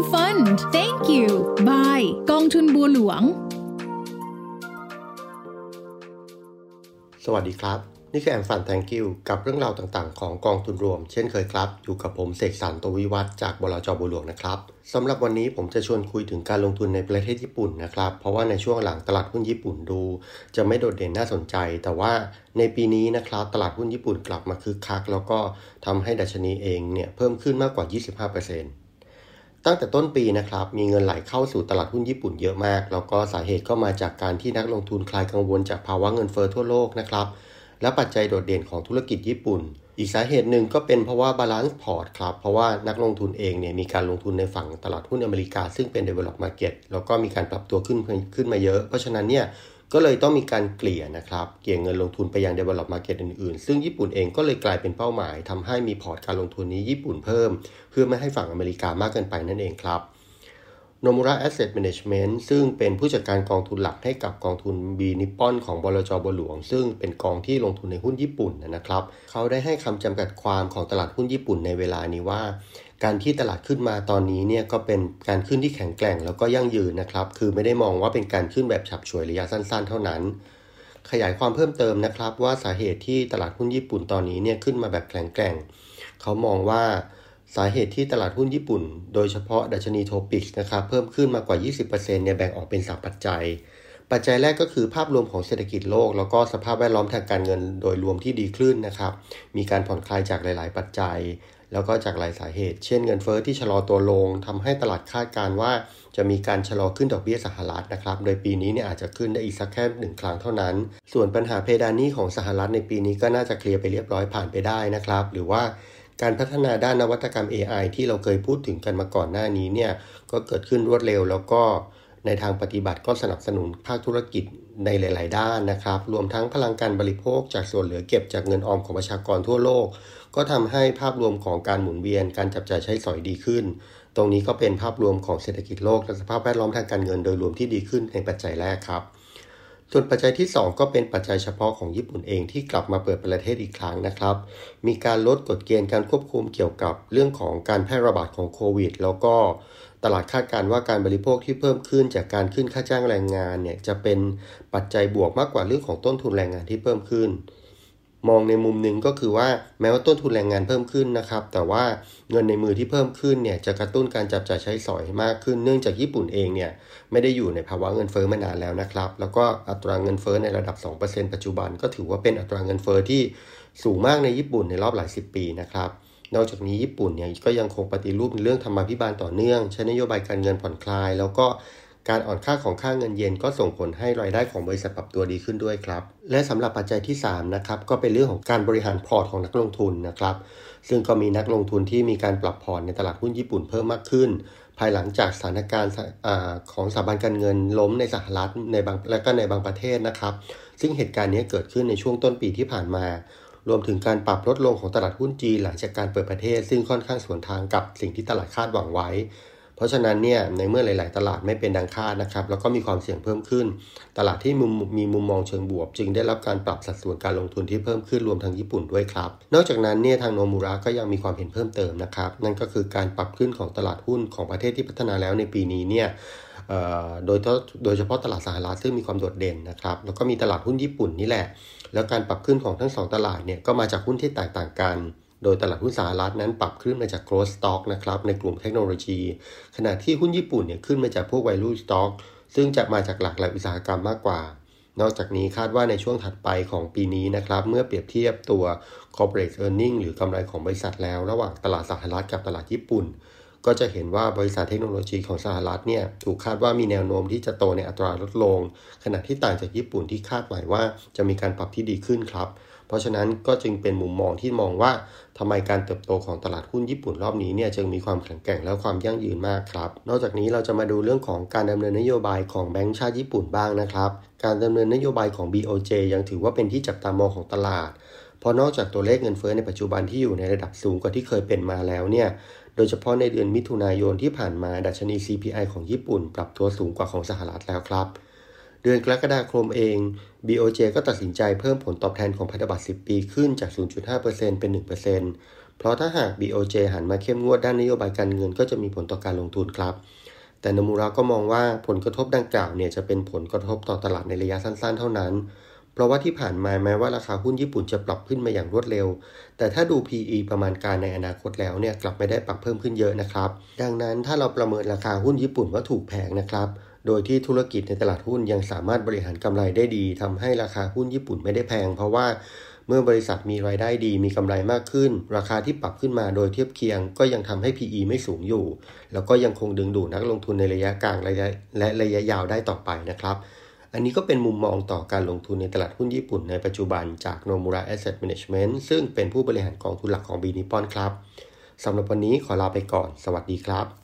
Freedom Fund Thank you Bye กองทุนบัวหลวง สวัสดีครับ นี่คือแอมฟัน thank you กับเรื่องราวต่างๆ ของกองทุนรวม เช่นเคยครับ อยู่กับผมเสกสรรตวิวัฒจากบลจบัวหลวงนะครับสำหรับวันนี้ผมจะชวนคุยถึงการลงทุนในประเทศญี่ปุ่นนะครับ เพราะว่าในช่วงหลังตลาดหุ้นญี่ปุ่นดู จะไม่โดดเด่นน่าสนใจ แต่ว่าในปีนี้นะครับตลาดหุ้นญี่ปุ่นกลับมาคึกคัก แล้วก็ทำให้ดัชนีเองเนี่ยเพิ่มขึ้นมากกว่า 25% ตั้งแต่ต้นปีนะครับมีเงินไหลเข้าสู่ตลาดหุ้นญี่ปุ่นเยอะมาก แล้วก็สาเหตุก็มาจากการที่นักลงทุนคลายกังวลจากภาวะเงินเฟ้อทั่วโลกนะครับ และปัจจัยโดดเด่นของธุรกิจญี่ปุ่น อีกสาเหตุหนึ่งก็เป็นเพราะว่า balance พอร์ตครับ เพราะว่านักลงทุนเองเนี่ยมีการลงทุนในฝั่งตลาดหุ้นอเมริกา ซึ่งเป็น develop market แล้วก็มีการปรับตัวขึ้นขึ้นมาเยอะ เพราะฉะนั้นเนี่ย ก็เลยต้องมีการเกลี่ยนะครับ เกลี่ยเงินลงทุนไปยัง develop market อื่นๆ ซึ่งญี่ปุ่นเองก็เลยกลายเป็นเป้าหมายทำให้มีพอร์ตการลงทุนนี้ญี่ปุ่นเพิ่ม เพื่อไม่ให้ฝั่งอเมริกามากเกินไปนั่นเองครับโนมูระแอสเซทแมネจเมนต์ซึ่งเป็นผู้จัดการกองทุนหลักให้กับกองทุนบีนิปปอนของบลจบหลวง ซึ่งเป็นกองที่ลงทุนในหุ้นญี่ปุ่นนะครับ เขาได้ให้คำจำกัดความของตลาดหุ้นญี่ปุ่นในเวลานี้ว่า การที่ตลาดขึ้นมาตอนนี้เนี่ยก็เป็นการขึ้นที่แข็งแกร่งแล้วก็ยั่งยืนนะครับ คือไม่ได้มองว่าเป็นการขึ้นแบบฉับเฉวยระยะสั้น ๆ เท่านั้น ขยายความเพิ่มเติมนะครับว่าสาเหตุที่ตลาดหุ้นญี่ปุ่นตอนนี้เนี่ยขึ้นมาแบบแข็งแกร่ง เขามองว่าสาเหตุที่ตลาดหุ้นญี่ปุ่น โดยเฉพาะดัชนีโทปิกนะครับเพิ่มขึ้นมากกว่า 20%เนี่ยแบ่งออกเป็น 3 ปัจจัย ปัจจัยแรกก็คือภาพรวมของเศรษฐกิจโลก แล้วก็สภาพแวดล้อมทางการเงินโดยรวมที่ดีขึ้นนะครับ มีการผ่อนคลายจากหลาย ๆ ปัจจัย แล้วก็จากหลายสาเหตุ เช่นเงินเฟอ้อที่ชะลอตัวลงทำให้ตลาดคาดการว่าจะมีการชะลอขึ้นดอกเบี้ยสหรัฐนะครับ โดยปีนี้เนี่ยอาจจะขึ้นได้อีกสักแค่หนึ่งครั้งเท่านั้น ส่วนปัญหาเพดานหนี้ของสหรัฐในปีนี้ก็น่าจะเคลียร์ไปเรียบร้อยผ่านไปได้นะครับ หรือว่าการพัฒนาด้านนวัตกรรม AI ที่เราเคยพูดถึงกันมาก่อนหน้านี้เนี่ยก็เกิดขึ้นรวดเร็วแล้วก็ ในทางปฏิบัติก็สนับสนุนภาคธุรกิจในหลาย ๆ ด้านนะครับ รวมทั้งพลังการบริโภคจากส่วนเหลือเก็บจากเงินออมของประชากรทั่วโลก ก็ทำให้ภาพรวมของการหมุนเวียนการจับจ่ายใช้สอยดีขึ้น ตรงนี้ก็เป็นภาพรวมของเศรษฐกิจโลกและสภาพแวดล้อมทางการเงินโดยรวมที่ดีขึ้นในปัจจัยแรกครับส่วนปัจจัยที่ 2 ก็เป็นปัจจัยเฉพาะของญี่ปุ่นเองที่กลับมาเปิดประเทศอีกครั้งนะครับ มีการลดกฎเกณฑ์การควบคุมเกี่ยวกับเรื่องของการแพร่ระบาดของโควิด แล้วก็ ตลาดคาดการว่าการบริโภคที่เพิ่มขึ้นจากการขึ้นค่าจ้างแรงงานเนี่ยจะเป็นปัจจัยบวกมากกว่าเรื่องของต้นทุนแรงงานที่เพิ่มขึ้น มองในมุมหนึ่งก็คือว่าแม้ว่าต้นทุนแรงงานเพิ่มขึ้นนะครับ แต่ว่าเงินในมือที่เพิ่มขึ้นเนี่ยจะกระตุ้นการจับจ่ายใช้สอยมากขึ้น เนื่องจากญี่ปุ่นเองเนี่ยไม่ได้อยู่ในภาวะเงินเฟ้อมานานแล้วนะครับ แล้วก็อัตราเงินเฟ้อในระดับ 2%ปัจจุบัน ก็ถือว่าเป็นอัตราเงินเฟ้อที่สูงมากในญี่ปุ่นในรอบหลายสิบปีนะครับ นอกจากนี้ญี่ปุ่นเนี่ยก็ยังคงปฏิรูปในเรื่องธรรมาภิบาลต่อเนื่อง ใช้นโยบายการเงินผ่อนคลาย แล้วก็การอ่อนค่าของค่าเงินเยนก็ส่งผลให้รายได้ของบริษัทปรับตัวดีขึ้นด้วยครับ และสำหรับปัจจัยที่3นะครับก็เป็นเรื่องของการบริหารพอร์ตของนักลงทุนนะครับ ซึ่งก็มีนักลงทุนที่มีการปรับพอร์ตในตลาดหุ้นญี่ปุ่นเพิ่มมากขึ้น ภายหลังจากสถานการณ์ของสถาบันการเงินล้มในสหรัฐในบางและก็ในบางประเทศนะครับ ซึ่งเหตุการณ์นี้เกิดขึ้นในช่วงต้นปีที่ผ่านมา รวมถึงการปรับลดลงของตลาดหุ้นจีนหลังจากการเปิดประเทศ ซึ่งค่อนข้างสวนทางกับสิ่งที่ตลาดคาดหวังไว้ เพราะฉะนั้นเนี่ยในเมื่อหลาย ๆ ตลาดไม่เป็นดังคาดนะครับแล้วก็มีความเสี่ยงเพิ่มขึ้น ตลาดที่มีมุมมองเชิงบวก จึงได้รับการปรับสัดส่วนการลงทุนที่เพิ่มขึ้นรวมทั้งญี่ปุ่นด้วยครับนอกจากนั้นเนี่ยทางโนมูระก็ยังมีความเห็นเพิ่มเติมนะครับนั่นก็คือการปรับขึ้นของตลาดหุ้นของประเทศที่พัฒนาแล้วในปีนี้เนี่ย โดยโดยเฉพาะตลาดสหรัฐซึ่งมีความโดดเด่นนะครับ แล้วก็มีตลาดหุ้นญี่ปุ่นนี่แหละ แล้วการปรับขึ้นของทั้ง 2 ตลาดเนี่ยก็มาจากหุ้นที่แตกต่างกัน โดยตลาดหุ้นสหรัฐนั้นปรับขึ้นมาจาก growth stock นะครับในกลุ่มเทคโนโลยี ขณะที่หุ้นญี่ปุ่นเนี่ยขึ้นมาจากพวก value stock ซึ่งจะมาจากหลากหลายอุตสาหกรรมมากกว่า นอกจากนี้คาดว่าในช่วงถัดไปของปีนี้นะครับ เมื่อเปรียบเทียบตัว corporate earning หรือกำไรของบริษัทแล้ว ระหว่างตลาดสหรัฐกับตลาดญี่ปุ่น ก็จะเห็นว่าบริษัทเทคโนโลยีของสหรัฐเนี่ยถูกคาดว่ามีแนวโน้มที่จะโตในอัตราลดลง ขณะที่ต่างจากญี่ปุ่นที่คาดหมายว่าจะมีการปรับที่ดีขึ้นครับ เพราะฉะนั้นก็จึงเป็นมุมมองที่มองว่าทำไมการเติบโตของตลาดหุ้นญี่ปุ่นรอบนี้เนี่ยจึงมีความแข็งแกร่งและความยั่งยืนมากครับ นอกจากนี้เราจะมาดูเรื่องของการดำเนินนโยบายของแบงก์ชาติญี่ปุ่นบ้างนะครับ การดำเนินนโยบายของ BOJ ยังถือว่าเป็นที่จับตามองของตลาด เพราะนอกจากตัวเลขเงินเฟ้อในปัจจุบันที่อยู่ในระดับสูงกว่าที่เคยเป็นมาแล้วเนี่ย โดยเฉพาะในเดือนมิถุนายนที่ผ่านมาดัชนี CPI ของญี่ปุ่น ปรับตัวสูงกว่าของสหรัฐแล้วครับ เดือนกรกฎาคมเอง BOJ ก็ตัดสินใจเพิ่มผลตอบแทนของพันธบัตร 10 ปีขึ้นจาก 0.5%เป็น 1%เพราะถ้าหาก BOJ หันมาเข้มงวดด้านนโยบายการเงินก็จะมีผลต่อการลงทุนครับแต่นมูระก็มองว่าผลกระทบดังกล่าวเนี่ยจะเป็นผลกระทบต่อตลาดในระยะสั้นๆ เท่านั้น ราะว่าที่ผ่านมาแม้ว่าราคาหุ้นญี่ปุ่นจะปรับขึ้นมาอย่างรวดเร็ว แต่ถ้าดู PE ประมาณการในอนาคตแล้วเนี่ยกลับไม่ได้ปรับเพิ่มขึ้นเยอะนะครับ ดังนั้นถ้าเราประเมินราคาหุ้นญี่ปุ่นว่าถูกแพงนะครับ โดยที่ธุรกิจในตลาดหุ้นยังสามารถบริหารกำไรได้ดีทำให้ราคาหุ้นญี่ปุ่นไม่ได้แพง เพราะว่าเมื่อบริษัทมีรายได้ดีมีกำไรมากขึ้น ราคาที่ปรับขึ้นมาโดยเทียบเคียง ก็ยังทำให้ PE ไม่สูงอยู่ แล้วก็ยังคงดึงดูดนักลงทุนในระยะกลางระยะและระยะยาวได้ต่อไปนะครับ อันนี้ก็เป็นมุมมองต่อการลงทุนในตลาดหุ้นญี่ปุ่นในปัจจุบันจากโนมูระแอสเซทแมนจเมนต์ซึ่งเป็นผู้บริหารกองทุนหลักของบีนิปอนครับสำหรับวันนี้ขอลาไปก่อน สวัสดีครับ